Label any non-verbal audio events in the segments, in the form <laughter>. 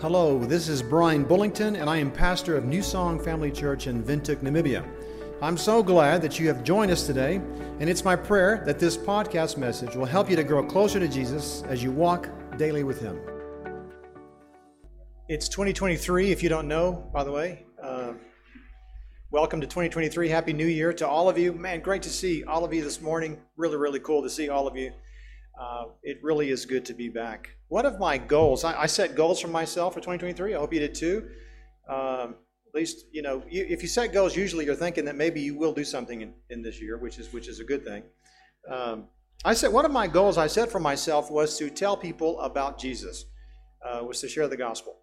Hello, this is Brian Bullington, and I am pastor of New Song Family Church in Windhoek, Namibia. I'm so glad that you have joined us today, and it's my prayer that this podcast message will help you to grow closer to Jesus as you walk daily with Him. It's 2023, if you don't know, by the way. Uh, welcome to 2023. Happy New Year to all of you. Man, great to see all of you this morning. Really, really cool to see all of you. Uh, it really is good to be back. One of my goals, I, I, set goals for myself for 2023. I hope you did too. Um, at least, you know, you, if you set goals, usually you're thinking that maybe you will do something in, in this year, which is which is a good thing. Um, I said one of my goals I set for myself was to tell people about Jesus, uh, was to share the gospel.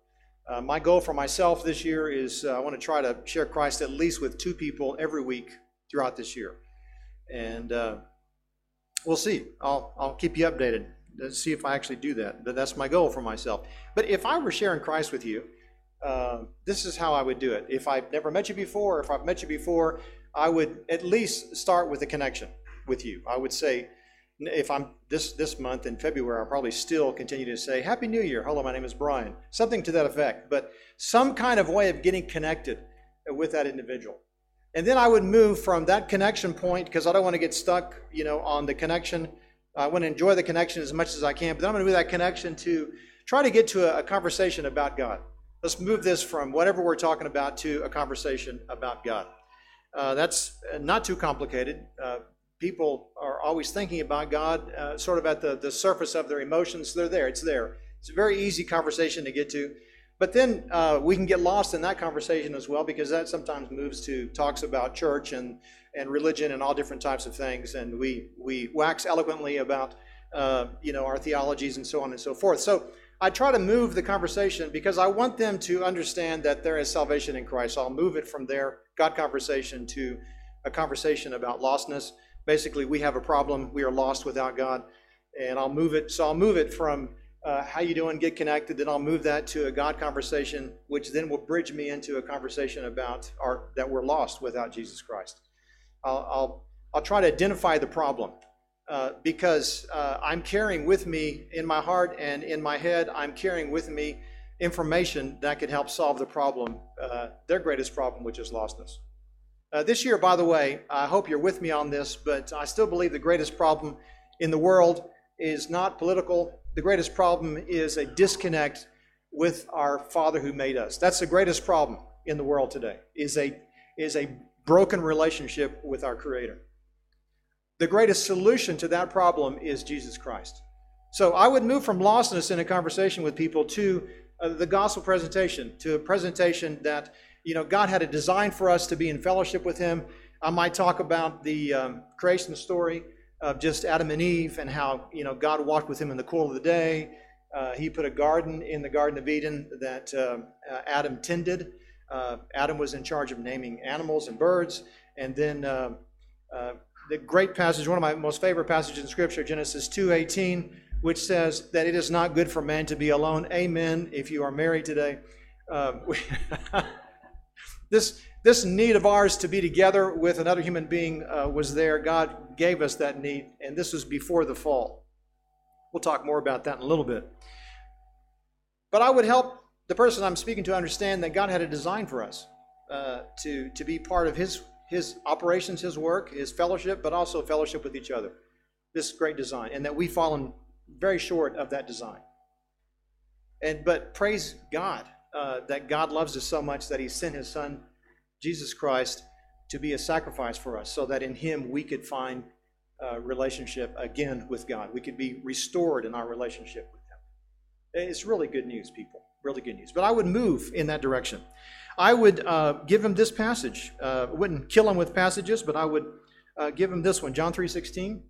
Uh, my goal for myself this year is uh, I want to try to share Christ at least with two people every week throughout this year, and uh, we'll see. I'll, I'll keep you updated see if I actually do that. But that's my goal for myself. But if I were sharing Christ with you, uh, this is how I would do it. If I've never met you before, or if I've met you before, I would at least start with a connection with you. I would say, if I'm this this month in February, I'll probably still continue to say Happy New Year. Hello, my name is Brian. Something to that effect. But some kind of way of getting connected with that individual. And then I would move from that connection point because I don't want to get stuck, you know, on the connection. I want to enjoy the connection as much as I can, but then I'm going to move that connection to try to get to a, a conversation about God. Let's move this from whatever we're talking about to a conversation about God. Uh, that's not too complicated. Uh, people are always thinking about God uh, sort of at the, the surface of their emotions. They're there, it's there. It's a very easy conversation to get to. But then uh, we can get lost in that conversation as well because that sometimes moves to talks about church and, and religion and all different types of things, and we we wax eloquently about uh, you know our theologies and so on and so forth. So I try to move the conversation because I want them to understand that there is salvation in Christ. I'll move it from their God conversation to a conversation about lostness. Basically, we have a problem. We are lost without God, and I'll move it. So I'll move it from uh, how you doing, get connected. Then I'll move that to a God conversation, which then will bridge me into a conversation about our, that we're lost without Jesus Christ. I'll, I'll, I'll try to identify the problem uh, because uh, I'm carrying with me in my heart and in my head, I'm carrying with me information that could help solve the problem, uh, their greatest problem, which is lostness. Uh, this year, by the way, I hope you're with me on this, but I still believe the greatest problem in the world is not political, the greatest problem is a disconnect with our Father who made us. That's the greatest problem in the world today, is a, is a broken relationship with our Creator. The greatest solution to that problem is Jesus Christ. So I would move from lostness in a conversation with people to uh, the gospel presentation, to a presentation that, you know, God had a design for us to be in fellowship with Him. I might talk about the um, creation story of just Adam and Eve and how you know God walked with him in the cool of the day. Uh, he put a garden in the Garden of Eden that uh, uh, Adam tended. Uh, Adam was in charge of naming animals and birds, and then uh, uh, the great passage, one of my most favorite passages in Scripture, Genesis two eighteen, which says that it is not good for man to be alone. Amen. If you are married today, <laughs> this this need of ours to be together with another human being uh, was there. God gave us that need, and this was before the fall. We'll talk more about that in a little bit. But I would help the person I'm speaking to understand that God had a design for us uh, to, to be part of His, his operations, His work, His fellowship, but also fellowship with each other. This great design, and that we've fallen very short of that design. And but praise God uh, that God loves us so much that He sent His Son Jesus Christ to be a sacrifice for us so that in Him we could find a relationship again with God. We could be restored in our relationship with Him. It's really good news, people. Really good news. But I would move in that direction. I would uh, give him this passage. Uh, wouldn't kill him with passages, but I would uh, give him this one, John 3.16.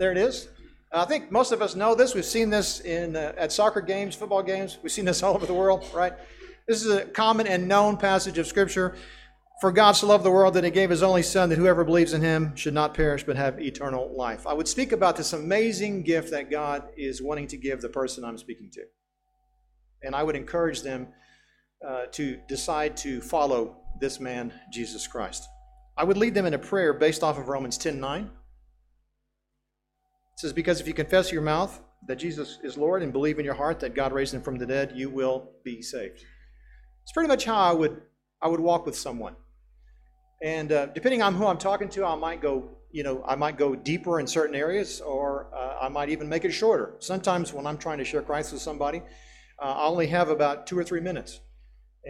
There it is. I think most of us know this. We've seen this in uh, at soccer games, football games. We've seen this <laughs> all over the world, right? This is a common and known passage of Scripture. For God so loved the world that He gave His only Son, that whoever believes in Him should not perish but have eternal life. I would speak about this amazing gift that God is wanting to give the person I'm speaking to, and I would encourage them uh, to decide to follow this man, Jesus Christ. I would lead them in a prayer based off of Romans 10 9 says, Because if you confess your mouth that Jesus is Lord and believe in your heart that God raised him from the dead, you will be saved. It's pretty much how I would I would walk with someone. And uh, depending on who I'm talking to, I might go, you know, I might go deeper in certain areas, or uh, I might even make it shorter. Sometimes when I'm trying to share Christ with somebody, uh, I only have about two or three minutes.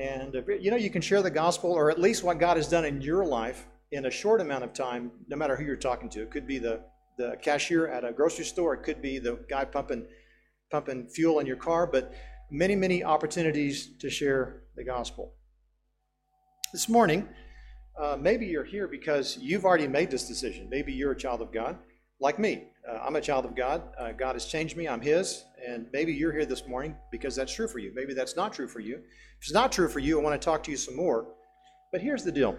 And uh, you know, you can share the gospel, or at least what God has done in your life, in a short amount of time, no matter who you're talking to. It could be the the cashier at a grocery store. It could be the guy pumping pumping fuel in your car. But many, many opportunities to share the gospel. This morning, uh, maybe you're here because you've already made this decision. Maybe you're a child of God, like me. Uh, I'm a child of God. Uh, God has changed me. I'm His. And maybe you're here this morning because that's true for you. Maybe that's not true for you. If it's not true for you, I want to talk to you some more. But here's the deal.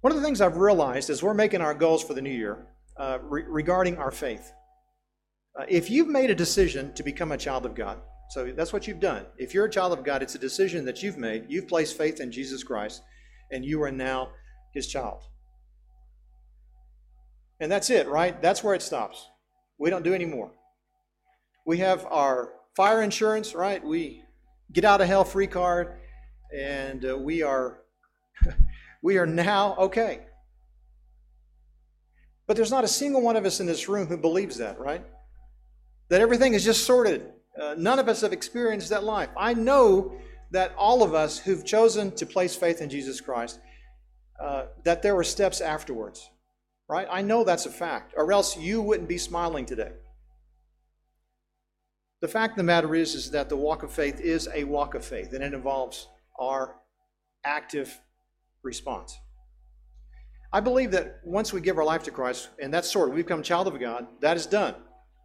One of the things I've realized as we're making our goals for the new year uh, re- regarding our faith. Uh, if you've made a decision to become a child of God, so that's what you've done. If you're a child of God, it's a decision that you've made. You've placed faith in Jesus Christ, and you are now his child. And that's it, right? That's where it stops. We don't do any more. We have our fire insurance, right? We get out of hell free card, and uh, we are <laughs> we are now okay. But there's not a single one of us in this room who believes that, right? That everything is just sorted. Uh, none of us have experienced that life. I know that all of us who've chosen to place faith in Jesus Christ, uh, that there were steps afterwards, right? I know that's a fact, or else you wouldn't be smiling today. The fact of the matter is, is that the walk of faith is a walk of faith, and it involves our active response. I believe that once we give our life to Christ, and that's sort of, we become a child of God, that is done.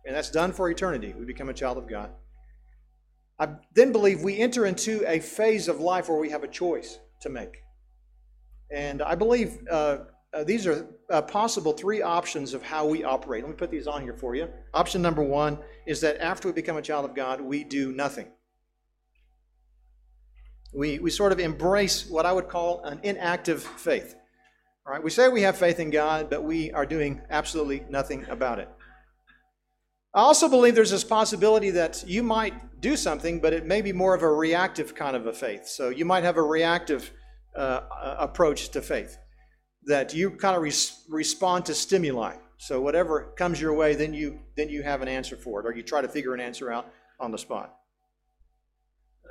And that's done for eternity. We become a child of God. I then believe we enter into a phase of life where we have a choice to make. And I believe uh, uh, these are uh, possible three options of how we operate. Let me put these on here for you. Option number one is that after we become a child of God, we do nothing. We, we sort of embrace what I would call an inactive faith. All right, we say we have faith in God, but we are doing absolutely nothing about it. I also believe there's this possibility that you might do something, but it may be more of a reactive kind of a faith. So you might have a reactive uh, approach to faith, that you kind of res- respond to stimuli. So whatever comes your way, then you then you have an answer for it, or you try to figure an answer out on the spot.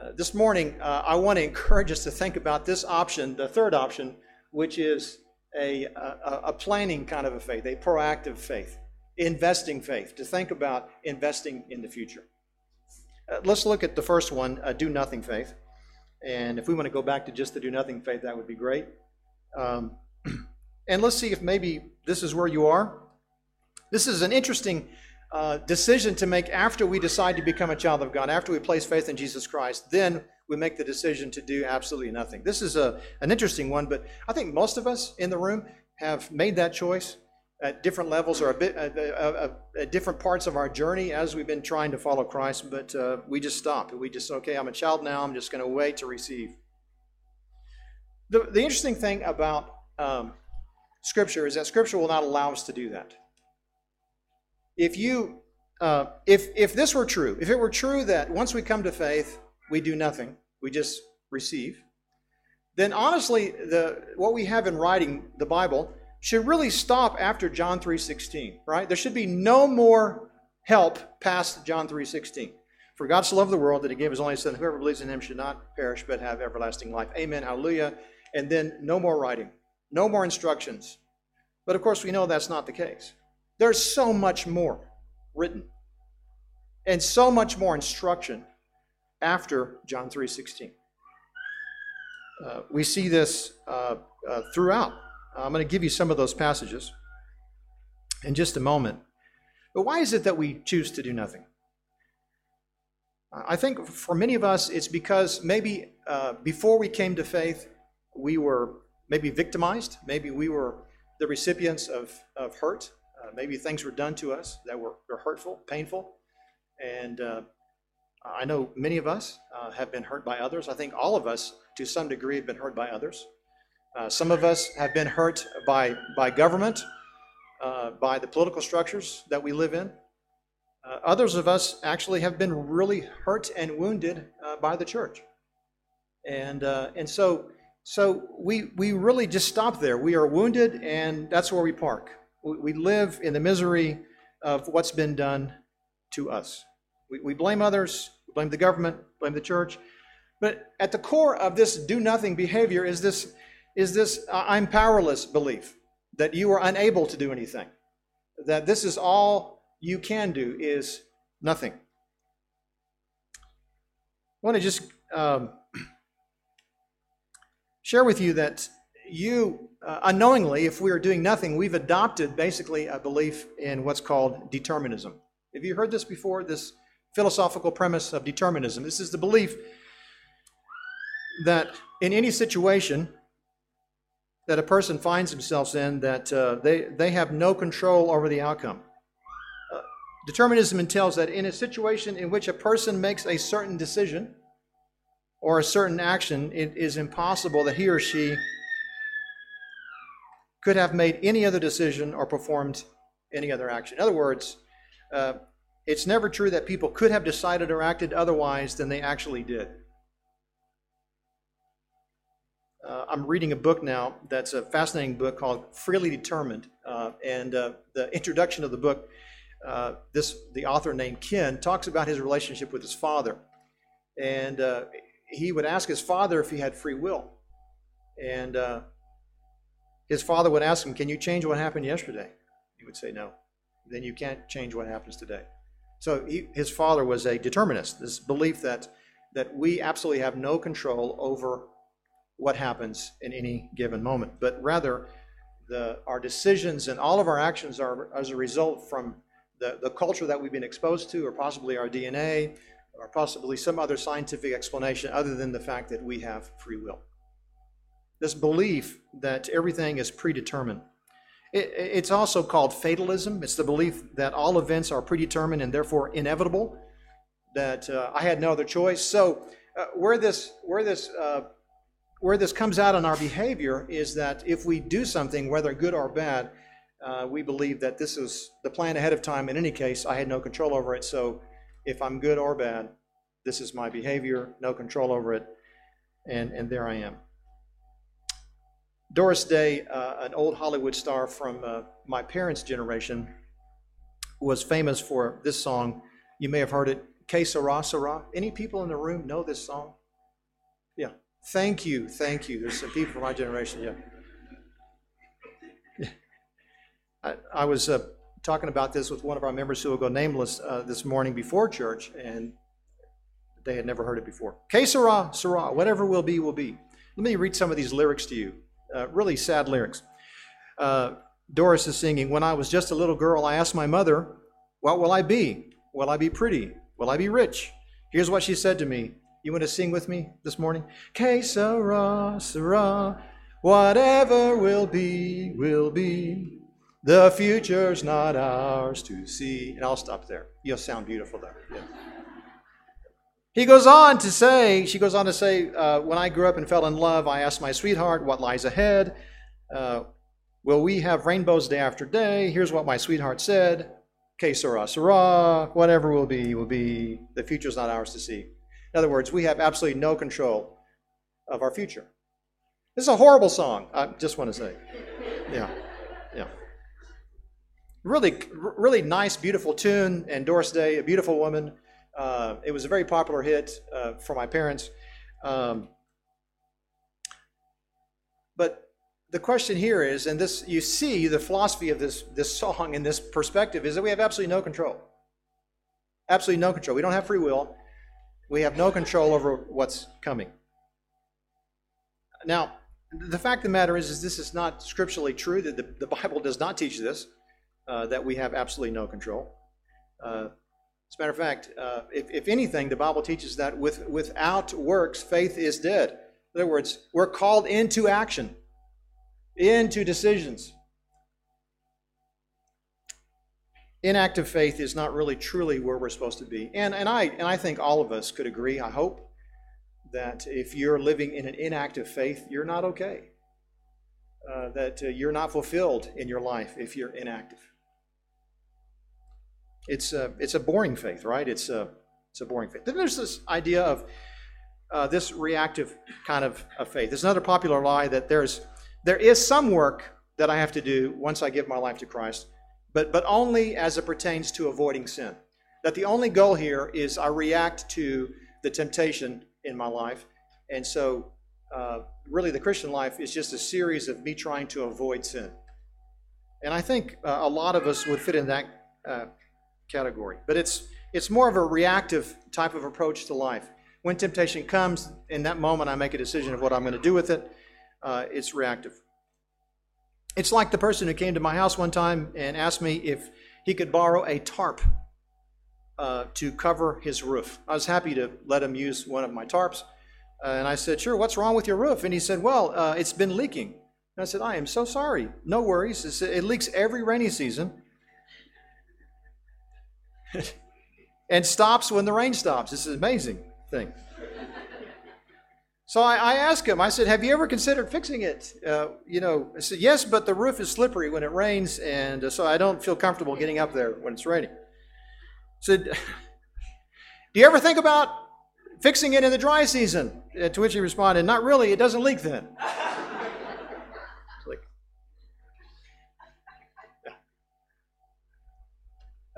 Uh, this morning, uh, I want to encourage us to think about this option, the third option, which is a, a, a planning kind of a faith, a proactive faith, investing faith, to think about investing in the future. Uh, let's look at the first one, uh, do nothing faith. And if we want to go back to just the do nothing faith, that would be great. Um, <clears throat> and let's see if maybe this is where you are. This is an interesting uh, decision to make after we decide to become a child of God, after we place faith in Jesus Christ. Then we make the decision to do absolutely nothing. This is a, an interesting one, but I think most of us in the room have made that choice at different levels or a bit at, at, at different parts of our journey as we've been trying to follow Christ, but uh, we just stop. We just, okay, I'm a child now, I'm just going to wait to receive. The, the interesting thing about um, Scripture is that Scripture will not allow us to do that. If you, uh, if if this were true, if it were true that once we come to faith, we do nothing, we just receive, then honestly, the what we have in writing, the Bible, should really stop after John 3:16, right? There should be no more help past John 3:16. For God so loved the world that he gave his only son, whoever believes in him should not perish but have everlasting life. Amen. Hallelujah. And then no more writing, no more instructions. But of course, we know that's not the case. There's so much more written and so much more instruction after John 3:16. Uh, we see this uh, uh, throughout. I'm going to give you some of those passages in just a moment. But why is it that we choose to do nothing? I think for many of us, it's because maybe uh, before we came to faith, we were maybe victimized. Maybe we were the recipients of, of hurt. Uh, maybe things were done to us that were, were hurtful, painful. And uh, I know many of us uh, have been hurt by others. I think all of us, to some degree, have been hurt by others. Uh, some of us have been hurt by, by government, uh, by the political structures that we live in. Uh, others of us actually have been really hurt and wounded by the church. And, and so, so we, we really just stop there. We are wounded, and that's where we park. We, live in the misery of what's been done to us. We, we blame others, we blame the government, blame the church. But at the core of this do nothing behavior is this, is this uh, I'm powerless belief that you are unable to do anything, that this is all you can do is nothing. I want to just um, <clears throat> share with you that you, uh, unknowingly, if we are doing nothing, we've adopted basically a belief in what's called determinism. Have you heard this before? This philosophical premise of determinism. This is the belief that in any situation that a person finds themselves in, that uh, they, they have no control over the outcome. Uh, determinism entails that in a situation in which a person makes a certain decision or a certain action, it is impossible that he or she could have made any other decision or performed any other action. In other words, uh, it's never true that people could have decided or acted otherwise than they actually did. Uh, I'm reading a book now that's a fascinating book called Freely Determined. Uh, and uh, the introduction of the book, uh, this the author named Ken talks about his relationship with his father. And uh, he would ask his father if he had free will. And his father would ask him, Can you change what happened yesterday? He would say, No. Then you can't change what happens today. So he, his father was a determinist, this belief that, that we absolutely have no control over what happens in any given moment, but rather the, our decisions and all of our actions are as a result from the, the culture that we've been exposed to, or possibly our DNA, or possibly some other scientific explanation other than the fact that we have free will. This belief that everything is predetermined. It, it's also called fatalism. It's the belief that all events are predetermined and therefore inevitable, that uh, I had no other choice. So, uh, where this, where this uh, where this comes out in our behavior is that if we do something, whether good or bad, uh, we believe that this is the plan ahead of time. In any case, I had no control over it. So if I'm good or bad, this is my behavior, no control over it, and, and there I am. Doris Day, uh, an old Hollywood star from uh, my parents' generation, was famous for this song. You may have heard it, Que Sera, Sera. Any people in the room know this song? Yeah. Thank you, thank you. There's some people from my generation, yeah. I, I was uh, talking about this with one of our members who will go nameless uh, this morning before church, and they had never heard it before. Que sera, sera, whatever will be, will be. Let me read some of these lyrics to you. Uh, really sad lyrics. Uh, Doris is singing, When I was just a little girl, I asked my mother, What will I be? Will I be pretty? Will I be rich? Here's what she said to me you want to sing with me this morning? Que sera, sera, whatever will be, will be. The future's not ours to see. And I'll stop there. You'll sound beautiful there. Yeah. He goes on to say, she goes on to say, uh, when I grew up and fell in love, I asked my sweetheart what lies ahead. Uh, will we have rainbows day after day? Here's what my sweetheart said. Que sera, sera, whatever will be, will be. The future's not ours to see. In other words, we have absolutely no control of our future. This is a horrible song, I just want to say. Yeah, yeah. Really, really nice, beautiful tune, and Doris Day, a beautiful woman. Uh, it was a very popular hit uh, for my parents. Um, but the question here is, and this you see the philosophy of this this song and this perspective is that we have absolutely no control. Absolutely no control. We don't have free will. We have no control over what's coming. Now, the fact of the matter is, is this is not scripturally true. That the, the Bible does not teach this, uh, that we have absolutely no control. Uh, as a matter of fact, uh, if, if anything, the Bible teaches that with, without works, faith is dead. In other words, we're called into action, into decisions. inactive faith is not really truly where we're supposed to be. And, and, I, and I think all of us could agree, I hope, that if you're living in an inactive faith, you're not okay. Uh, that uh, you're not fulfilled in your life if you're inactive. It's a, it's a boring faith, right? It's a, it's a boring faith. Then there's this idea of uh, this reactive kind of, of faith. There's another popular lie that there's there is some work that I have to do once I give my life to Christ, but but only as it pertains to avoiding sin. That the only goal here is I react to the temptation in my life, and so uh, really the Christian life is just a series of me trying to avoid sin. And I think uh, a lot of us would fit in that uh, category. But it's it's more of a reactive type of approach to life. When temptation comes, in that moment, I make a decision of what I'm going to do with it. Uh, it's reactive. It's like the person who came to my house one time and asked me if he could borrow a tarp uh, to cover his roof. I was happy to let him use one of my tarps. Uh, and I said, Sure, what's wrong with your roof? And he said, Well, uh, it's been leaking. And I said, I am so sorry. No worries. it leaks every rainy season <laughs> and stops when the rain stops. This is an amazing thing. So I, I, asked him, I said, Have you ever considered fixing it? Uh, you know, I said, Yes, but the roof is slippery when it rains, and uh, so I don't feel comfortable getting up there when it's raining. I said, <laughs> Do you ever think about fixing it in the dry season? Uh, to which he responded, Not really, it doesn't leak then. <laughs>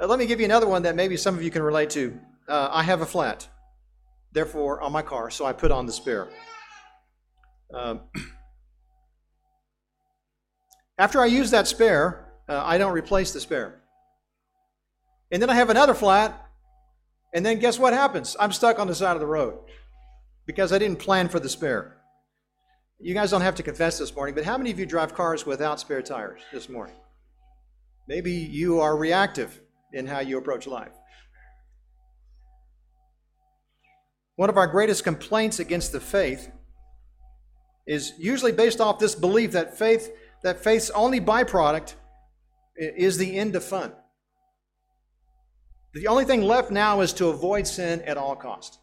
uh, let me give you another one that maybe some of you can relate to. Uh, I have a flat therefore, on my car, so I put on the spare. Um, <clears throat> after I use that spare, uh, I don't replace the spare. And then I have another flat, and then guess what happens? I'm stuck on the side of the road because I didn't plan for the spare. You guys don't have to confess this morning, but how many of you drive cars without spare tires this morning? Maybe you are reactive in how you approach life. One of our greatest complaints against the faith is usually based off this belief that faith that faith's only byproduct is the end of fun. The only thing left now is to avoid sin at all cost.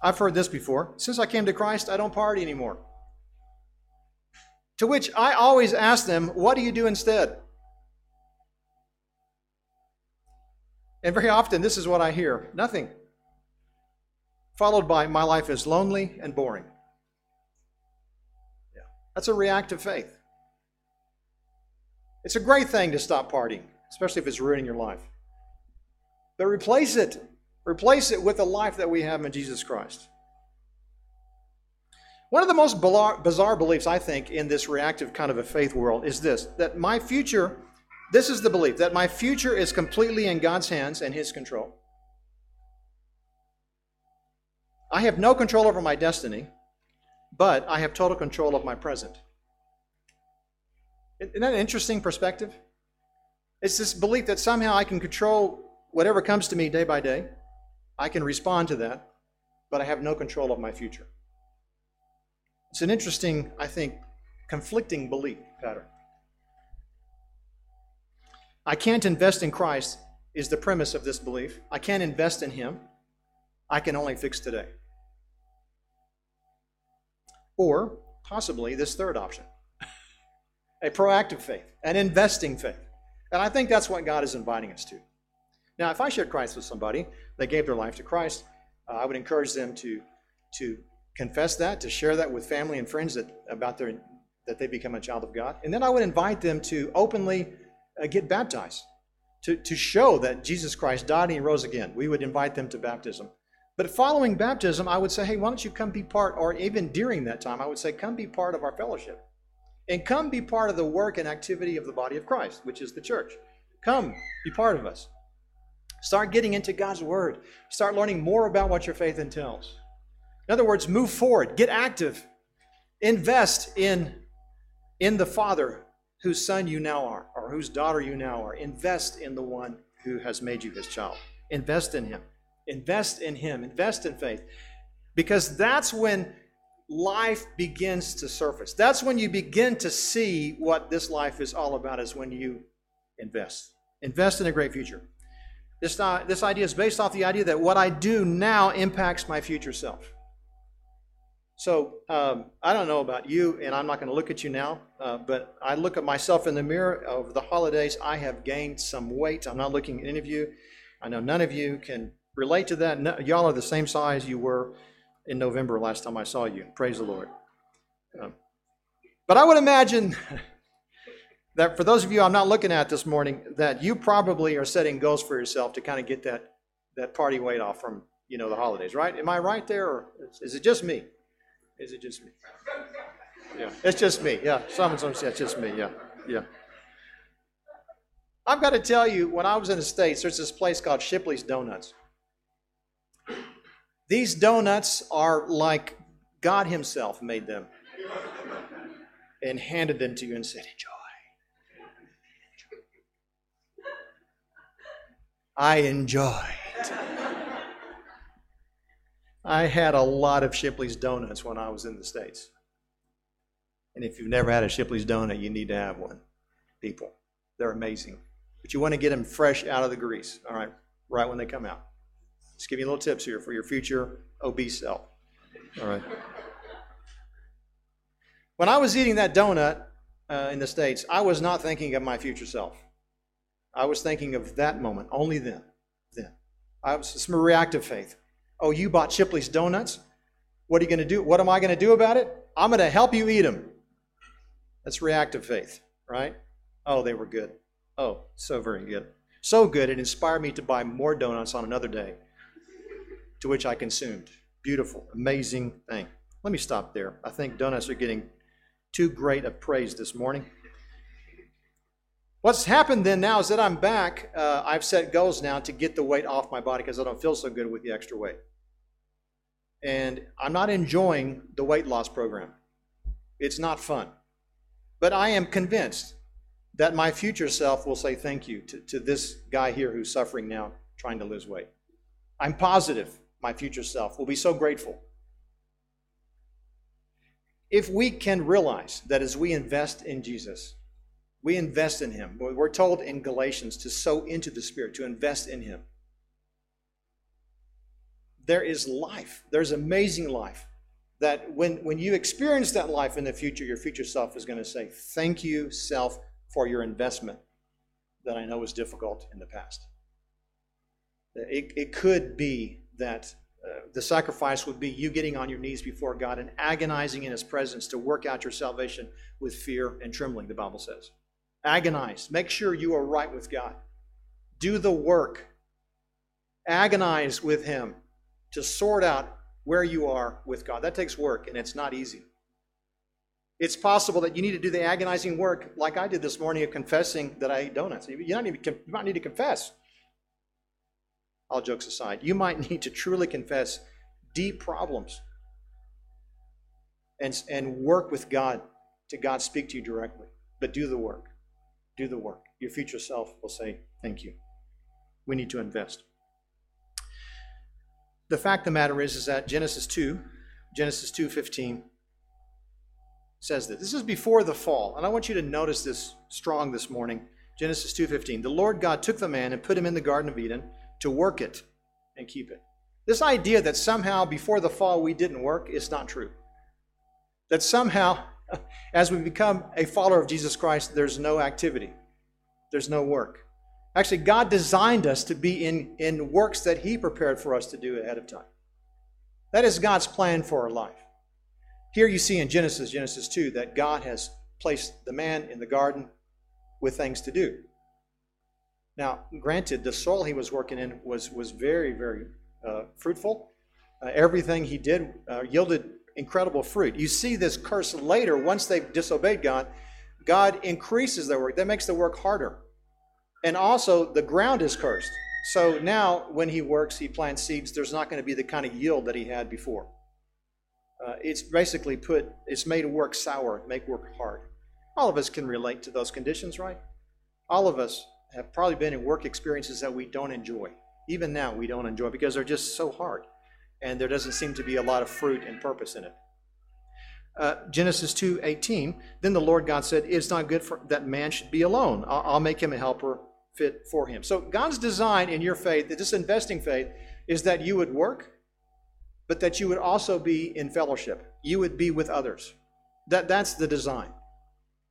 I've heard this before. Since I came to Christ, I don't party anymore. To which I always ask them, What do you do instead? And very often, this is what I hear nothing followed by my life is lonely and boring. Yeah. That's a reactive faith. It's a great thing to stop partying, especially if it's ruining your life. But replace it. Replace it with the life that we have in Jesus Christ. One of the most bizarre beliefs, I think, in this reactive kind of a faith world is this that my future, this is the belief, that my future is completely in God's hands and His control. I have no control over my destiny, but I have total control of my present. Isn't that an interesting perspective? It's this belief that somehow I can control whatever comes to me day by day. I can respond to that, but I have no control of my future. It's an interesting, I think, conflicting belief pattern. I can't invest in Christ, is the premise of this belief. I can't invest in Him. I can only fix today. Or possibly this third option a proactive faith, an investing faith. And I think that's what God is inviting us to. Now, if I shared Christ with somebody, they gave their life to Christ, uh, I would encourage them to, to confess that, to share that with family and friends that, about their, that they become a child of God. And then I would invite them to openly uh, get baptized, to, to show that Jesus Christ died and rose again. We would invite them to baptism. But following baptism, I would say, hey, why don't you come be part, or even during that time, I would say, come be part of our fellowship. And come be part of the work and activity of the body of Christ, which is the church. Come be part of us. Start getting into God's Word. Start learning more about what your faith entails. In other words, move forward, get active, invest in, in the Father whose son you now are, or whose daughter you now are. Invest in the one who has made you his child. Invest in him. Invest in Him, invest in faith. Because that's when life begins to surface. That's when you begin to see what this life is all about, is when you invest. Invest in a great future. This, uh, this idea is based off the idea that what I do now impacts my future self. So um, I don't know about you, and I'm not going to look at you now, uh, but I look at myself in the mirror over the holidays. I have gained some weight. I'm not looking at any of you. I know none of you can relate to that. No, y'all are the same size you were in November last time I saw you. Praise the Lord. Um, but I would imagine <laughs> that for those of you I'm not looking at this morning, that you probably are setting goals for yourself to kind of get that that party weight off from you know the holidays, right? Am I right there, or is it just me? Is it just me? Yeah, it's just me. Yeah, someone said it's just me. Yeah, yeah. I've got to tell you, when I was in the States, there's this place called Shipley's Donuts. These donuts are like God Himself made them and handed them to you and said, Enjoy. I enjoyed. I had a lot of Shipley's donuts when I was in the States. And if you've never had a Shipley's donut, you need to have one. People, they're amazing. But you want to get them fresh out of the grease, all right, right when they come out. Just give you a little tips here for your future obese self. All right. When I was eating that donut uh, in the States, I was not thinking of my future self. I was thinking of that moment, only then. Then. I was some reactive faith. Oh, you bought Shipley's donuts? What are you going to do? What am I going to do about it? I'm going to help you eat them. That's reactive faith, right? Oh, they were good. Oh, so very good. So good, it inspired me to buy more donuts on another day, to which I consumed. Beautiful, amazing thing. Let me stop there. I think donuts are getting too great a praise this morning. What's happened then now is that I'm back. Uh, I've set goals now to get the weight off my body because I don't feel so good with the extra weight. And I'm not enjoying the weight loss program. It's not fun. But I am convinced that my future self will say thank you to, to this guy here who's suffering now trying to lose weight. I'm positive my future self will be so grateful. If we can realize that as we invest in Jesus, we invest in him. We're told in Galatians to sow into the Spirit, to invest in him. There is life. There's amazing life. That when, when you experience that life in the future, your future self is going to say, Thank you, self, for your investment that I know was difficult in the past. It, it could be that uh, the sacrifice would be you getting on your knees before God and agonizing in His presence to work out your salvation with fear and trembling, the Bible says. Agonize. Make sure you are right with God. Do the work. Agonize with Him to sort out where you are with God. That takes work, and it's not easy. It's possible that you need to do the agonizing work, like I did this morning, of confessing that I ate donuts. You, don't even, you might need to confess. All jokes aside, you might <laughs> need to truly confess deep problems and, and work with God to God speak to you directly. But do the work. Do the work. Your future self will say, Thank you. We need to invest. The fact of the matter is, is that Genesis 2, Genesis 2:15 says that. This is before the fall, and I want you to notice this strong this morning. Genesis 2:15. The Lord God took the man and put him in the garden of Eden to work it and keep it. This idea that somehow before the fall we didn't work is not true. That somehow <laughs> as we become a follower of Jesus Christ, there's no activity. There's no work. Actually, God designed us to be in, in works that He prepared for us to do ahead of time. That is God's plan for our life. Here you see in Genesis, Genesis 2, that God has placed the man in the garden with things to do. Now, granted, the soil he was working in was, was very, very uh, fruitful. Uh, everything he did uh, yielded incredible fruit. You see this curse later, once they've disobeyed God, God increases their work. That makes the work harder. And also, the ground is cursed. So now, when he works, he plants seeds, there's not going to be the kind of yield that he had before. Uh, it's basically put, it's made work sour, make work hard. All of us can relate to those conditions, right? All of us have probably been in work experiences that we don't enjoy. Even now, we don't enjoy because they're just so hard. And there doesn't seem to be a lot of fruit and purpose in it. Uh, Genesis 2:18. then the Lord God said, It's not good for that man should be alone. I'll, I'll make him a helper fit for him. So God's design in your faith, this investing faith, is that you would work but that you would also be in fellowship. You would be with others. That, that's the design.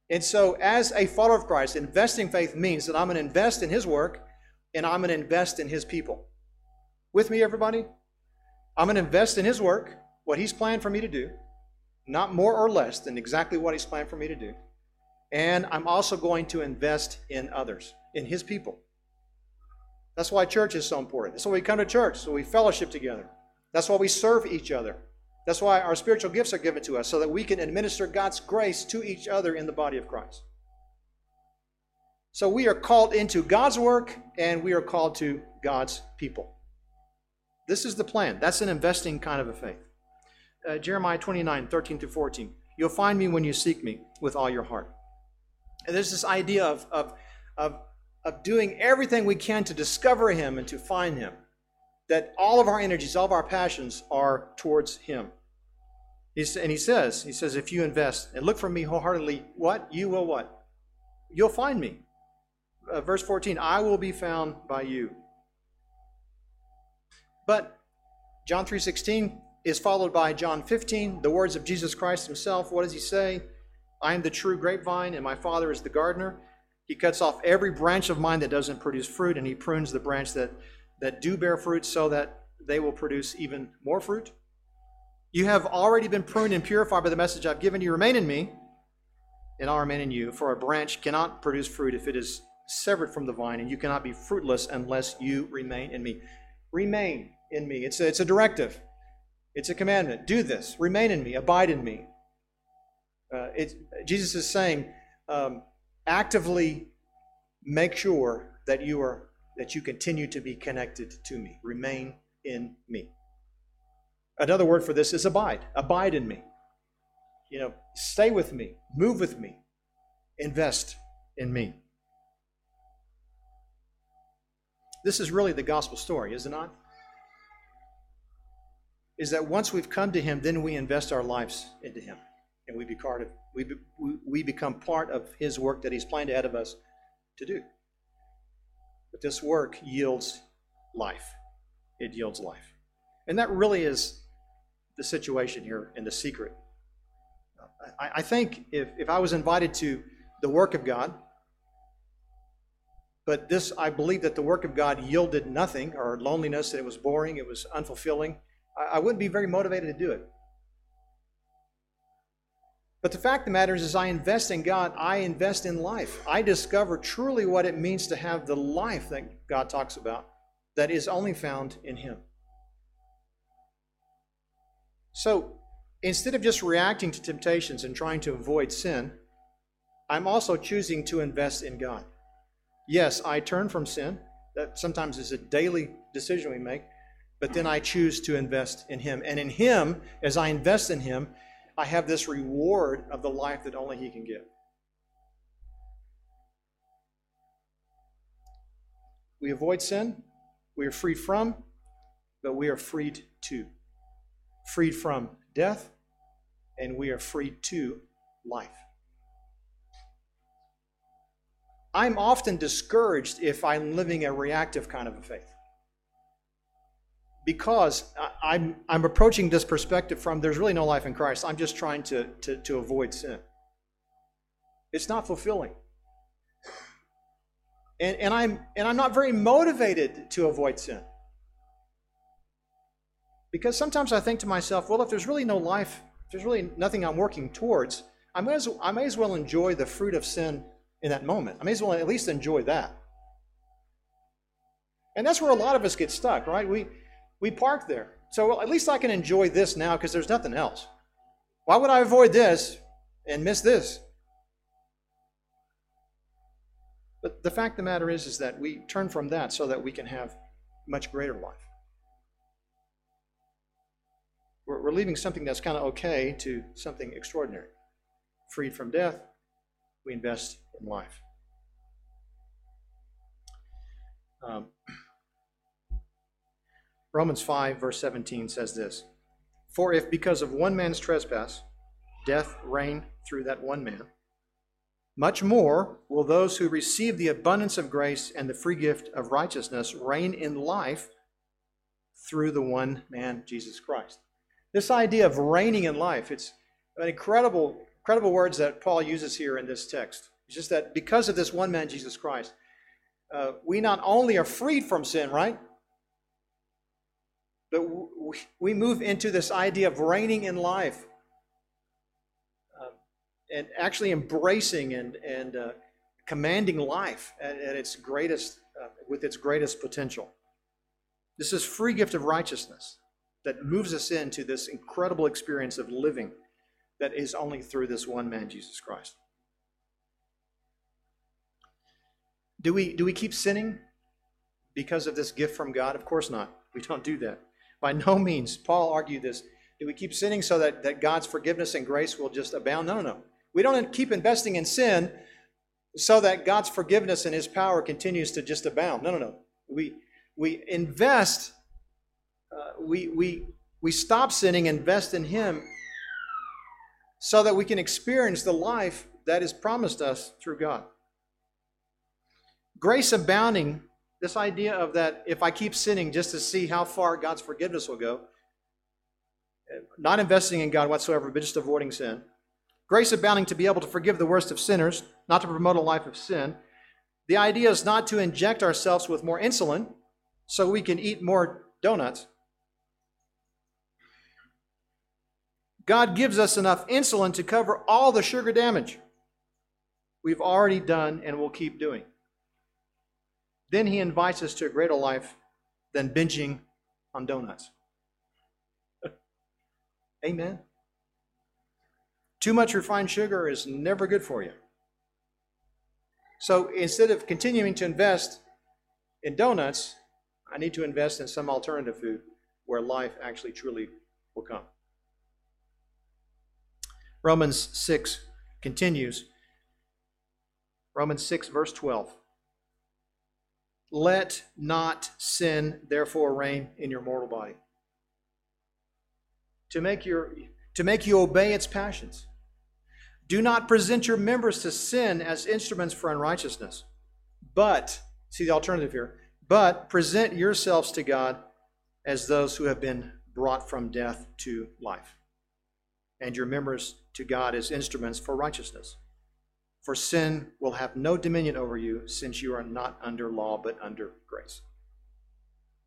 And so, as a follower of Christ, investing faith means that I'm going to invest in His work and I'm going to invest in His people. With me, everybody? I'm going to invest in His work, what He's planned for me to do, not more or less than exactly what He's planned for me to do. And I'm also going to invest in others, in His people. That's why church is so important. That's why we come to church, so we fellowship together. That's why we serve each other. That's why our spiritual gifts are given to us, so that we can administer God's grace to each other in the body of Christ. So we are called into God's work and we are called to God's people. This is the plan. That's an investing kind of a faith. Uh, Jeremiah 29, 13 to 14. You'll find me when you seek me with all your heart. And there's this idea of, of, of, of doing everything we can to discover Him and to find Him that all of our energies, all of our passions are towards Him. He's, and He says, He says, if you invest and look for me wholeheartedly, what? You will what? You'll find me. Uh, verse 14, I will be found by you. But John 3.16 is followed by John 15, the words of Jesus Christ himself. What does he say? I am the true grapevine, and my Father is the gardener. He cuts off every branch of mine that doesn't produce fruit, and he prunes the branch that that do bear fruit so that they will produce even more fruit. You have already been pruned and purified by the message I've given you. Remain in me, and I'll remain in you. For a branch cannot produce fruit if it is severed from the vine, and you cannot be fruitless unless you remain in me. Remain in me. It's a, it's a directive, it's a commandment. Do this. Remain in me. Abide in me. Uh, Jesus is saying, um, actively make sure that you are that you continue to be connected to me. Remain in me. Another word for this is abide. Abide in me. You know, stay with me, move with me, invest in me. This is really the gospel story, is it not? Is that once we've come to Him, then we invest our lives into Him, and we, be part of, we, we become part of His work that He's planned ahead of us to do. But this work yields life. It yields life. And that really is the situation here and the secret. I, I think if, if I was invited to the work of God, but this, I believe that the work of God yielded nothing or loneliness, that it was boring, it was unfulfilling, I, I wouldn't be very motivated to do it. But the fact of the matter is, as I invest in God, I invest in life. I discover truly what it means to have the life that God talks about that is only found in Him. So instead of just reacting to temptations and trying to avoid sin, I'm also choosing to invest in God. Yes, I turn from sin. That sometimes is a daily decision we make, but then I choose to invest in Him. And in Him, as I invest in Him, I have this reward of the life that only He can give. We avoid sin, we are free from, but we are freed to. Freed from death, and we are freed to life. I'm often discouraged if I'm living a reactive kind of a faith because I'm, I'm approaching this perspective from there's really no life in Christ. I'm just trying to, to, to avoid sin. It's not fulfilling. And, and, I'm, and I'm not very motivated to avoid sin. Because sometimes I think to myself, well, if there's really no life, if there's really nothing I'm working towards, I may, as, I may as well enjoy the fruit of sin in that moment. I may as well at least enjoy that. And that's where a lot of us get stuck, right? We, we park there. So well, at least I can enjoy this now because there's nothing else. Why would I avoid this and miss this? But the fact of the matter is, is that we turn from that so that we can have much greater life. We're, we're leaving something that's kind of okay to something extraordinary. Freed from death, we invest in life. Um, Romans 5, verse 17 says this For if because of one man's trespass death reigned through that one man, much more will those who receive the abundance of grace and the free gift of righteousness reign in life through the one man, Jesus Christ. This idea of reigning in life, it's an incredible, incredible words that Paul uses here in this text. It's just that because of this one man, Jesus Christ, uh, we not only are freed from sin, right? But we move into this idea of reigning in life uh, and actually embracing and, and uh, commanding life at, at its greatest, uh, with its greatest potential. This is free gift of righteousness that moves us into this incredible experience of living that is only through this one man, Jesus Christ. Do we, do we keep sinning because of this gift from God? Of course not. We don't do that. By no <laughs> means. Paul argued this. Do we keep sinning so that, that God's forgiveness and grace will just abound? No, no, no. We don't keep investing in sin so that God's forgiveness and his power continues to just abound. No, no, no. We, we invest, uh, we, we, we stop sinning, invest in him so that we can experience the life that is promised us through God. Grace abounding, this idea of that if I keep sinning just to see how far God's forgiveness will go, not investing in God whatsoever, but just avoiding sin. Grace abounding to be able to forgive the worst of sinners, not to promote a life of sin. The idea is not to inject ourselves with more insulin so we can eat more donuts. God gives us enough insulin to cover all the sugar damage we've already done and will keep doing. Then he invites us to a greater life than binging on donuts. <laughs> Amen. Too much refined sugar is never good for you. So instead of continuing to invest in donuts, I need to invest in some alternative food where life actually truly will come. Romans 6 continues. Romans 6, verse 12. Let not sin therefore reign in your mortal body. To make, your, to make you obey its passions. Do not present your members to sin as instruments for unrighteousness. But, see the alternative here, but present yourselves to God as those who have been brought from death to life, and your members to God as instruments for righteousness. For sin will have no dominion over you, since you are not under law, but under grace.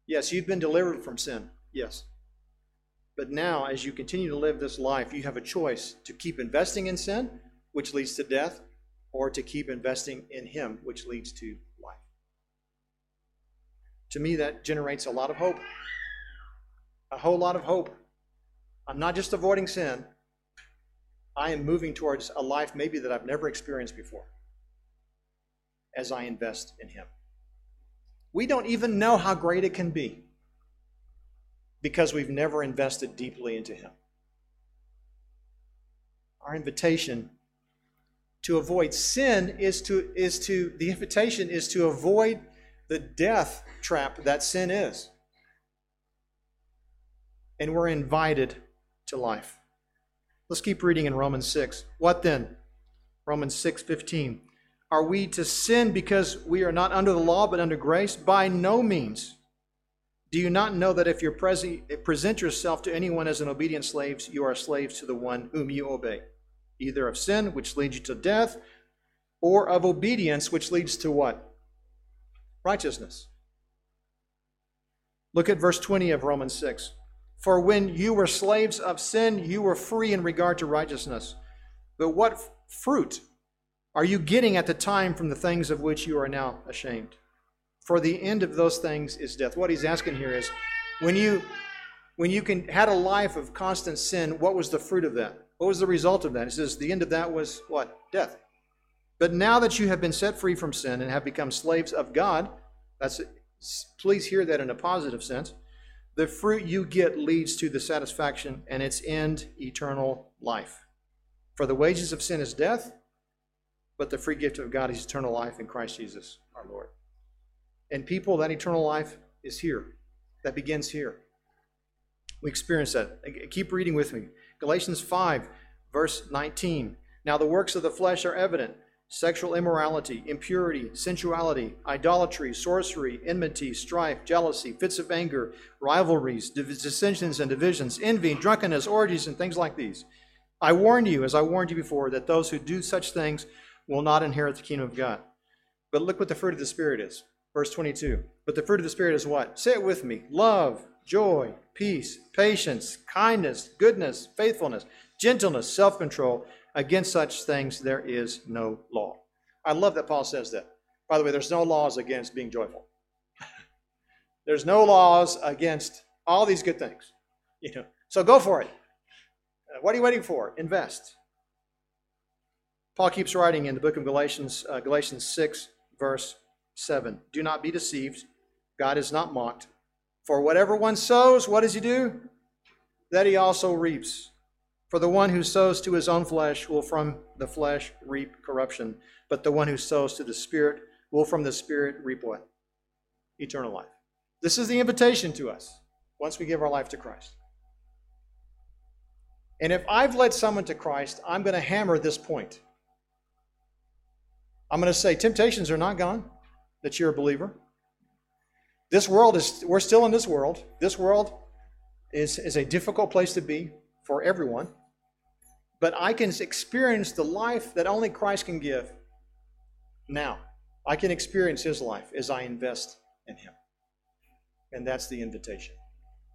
Yes, you've been delivered from sin. Yes. But now, as you continue to live this life, you have a choice to keep investing in sin, which leads to death, or to keep investing in Him, which leads to life. To me, that generates a lot of hope. A whole lot of hope. I'm not just avoiding sin, I am moving towards a life maybe that I've never experienced before as I invest in Him. We don't even know how great it can be because we've never invested deeply into Him. Our invitation to avoid sin is to, is to, the invitation is to avoid the death trap that sin is. And we're invited to life. Let's keep reading in Romans 6. What then? Romans 6 15. Are we to sin because we are not under the law but under grace? By no means. Do you not know that if you present yourself to anyone as an obedient slave, you are slaves to the one whom you obey, either of sin, which leads you to death, or of obedience, which leads to what? Righteousness. Look at verse 20 of Romans 6. For when you were slaves of sin, you were free in regard to righteousness. But what fruit are you getting at the time from the things of which you are now ashamed? For the end of those things is death. What he's asking here is when you when you can had a life of constant sin, what was the fruit of that? What was the result of that? He says the end of that was what? Death. But now that you have been set free from sin and have become slaves of God, that's please hear that in a positive sense the fruit you get leads to the satisfaction and its end, eternal life. For the wages of sin is death, but the free gift of God is eternal life in Christ Jesus our Lord. And people, that eternal life is here. That begins here. We experience that. Keep reading with me. Galatians 5, verse 19. Now the works of the flesh are evident sexual immorality, impurity, sensuality, idolatry, sorcery, enmity, strife, jealousy, fits of anger, rivalries, dissensions and divisions, envy, drunkenness, orgies, and things like these. I warn you, as I warned you before, that those who do such things will not inherit the kingdom of God. But look what the fruit of the Spirit is. Verse 22. But the fruit of the Spirit is what? Say it with me love, joy, peace, patience, kindness, goodness, faithfulness, gentleness, self control. Against such things there is no law. I love that Paul says that. By the way, there's no laws against being joyful. <laughs> there's no laws against all these good things. <laughs> You know, so go for it. Uh, what are you waiting for? Invest. Paul keeps writing in the book of Galatians, uh, Galatians 6, verse 7. Do not be deceived. God is not mocked. For whatever one sows, what does he do? That he also reaps. For the one who sows to his own flesh will from the flesh reap corruption, but the one who sows to the Spirit will from the Spirit reap what? Eternal life. This is the invitation to us once we give our life to Christ. And if I've led someone to Christ, I'm going to hammer this point. I'm going to say, temptations are not gone, that you're a believer. This world is, we're still in this world. This world is, is a difficult place to be for everyone, but I can experience the life that only Christ can give now. I can experience his life as I invest in him. And that's the invitation.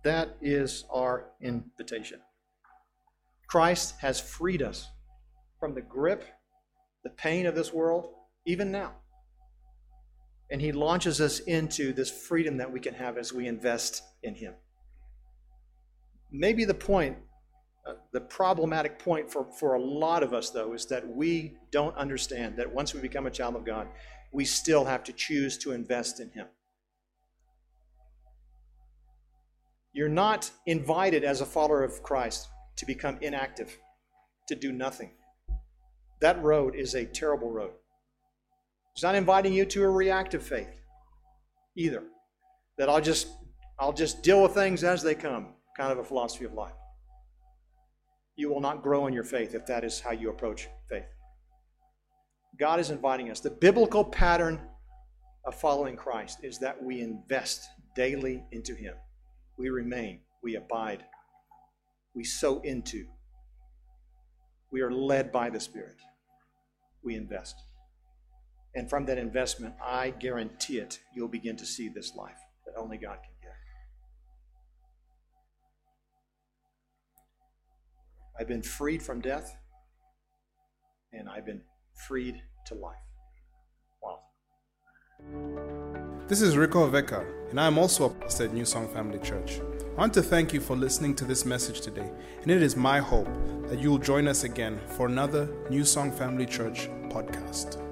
That is our invitation. Christ has freed us from the grip, the pain of this world, even now. And he launches us into this freedom that we can have as we invest in him. Maybe the point the problematic point for, for a lot of us, though, is that we don't understand that once we become a child of God, we still have to choose to invest in Him. You're not invited as a follower of Christ to become inactive, to do nothing. That road is a terrible road. He's not inviting you to a reactive faith either. That I'll just I'll just deal with things as they come, kind of a philosophy of life you will not grow in your faith if that is how you approach faith. God is inviting us. The biblical pattern of following Christ is that we invest daily into Him. We remain, we abide, we sow into. We are led by the Spirit. We invest. And from that investment, I guarantee it, you'll begin to see this life that only God can. I've been freed from death, and I've been freed to life. Wow. This is Rico Veka, and I am also a pastor at New Song Family Church. I want to thank you for listening to this message today, and it is my hope that you will join us again for another New Song Family Church podcast.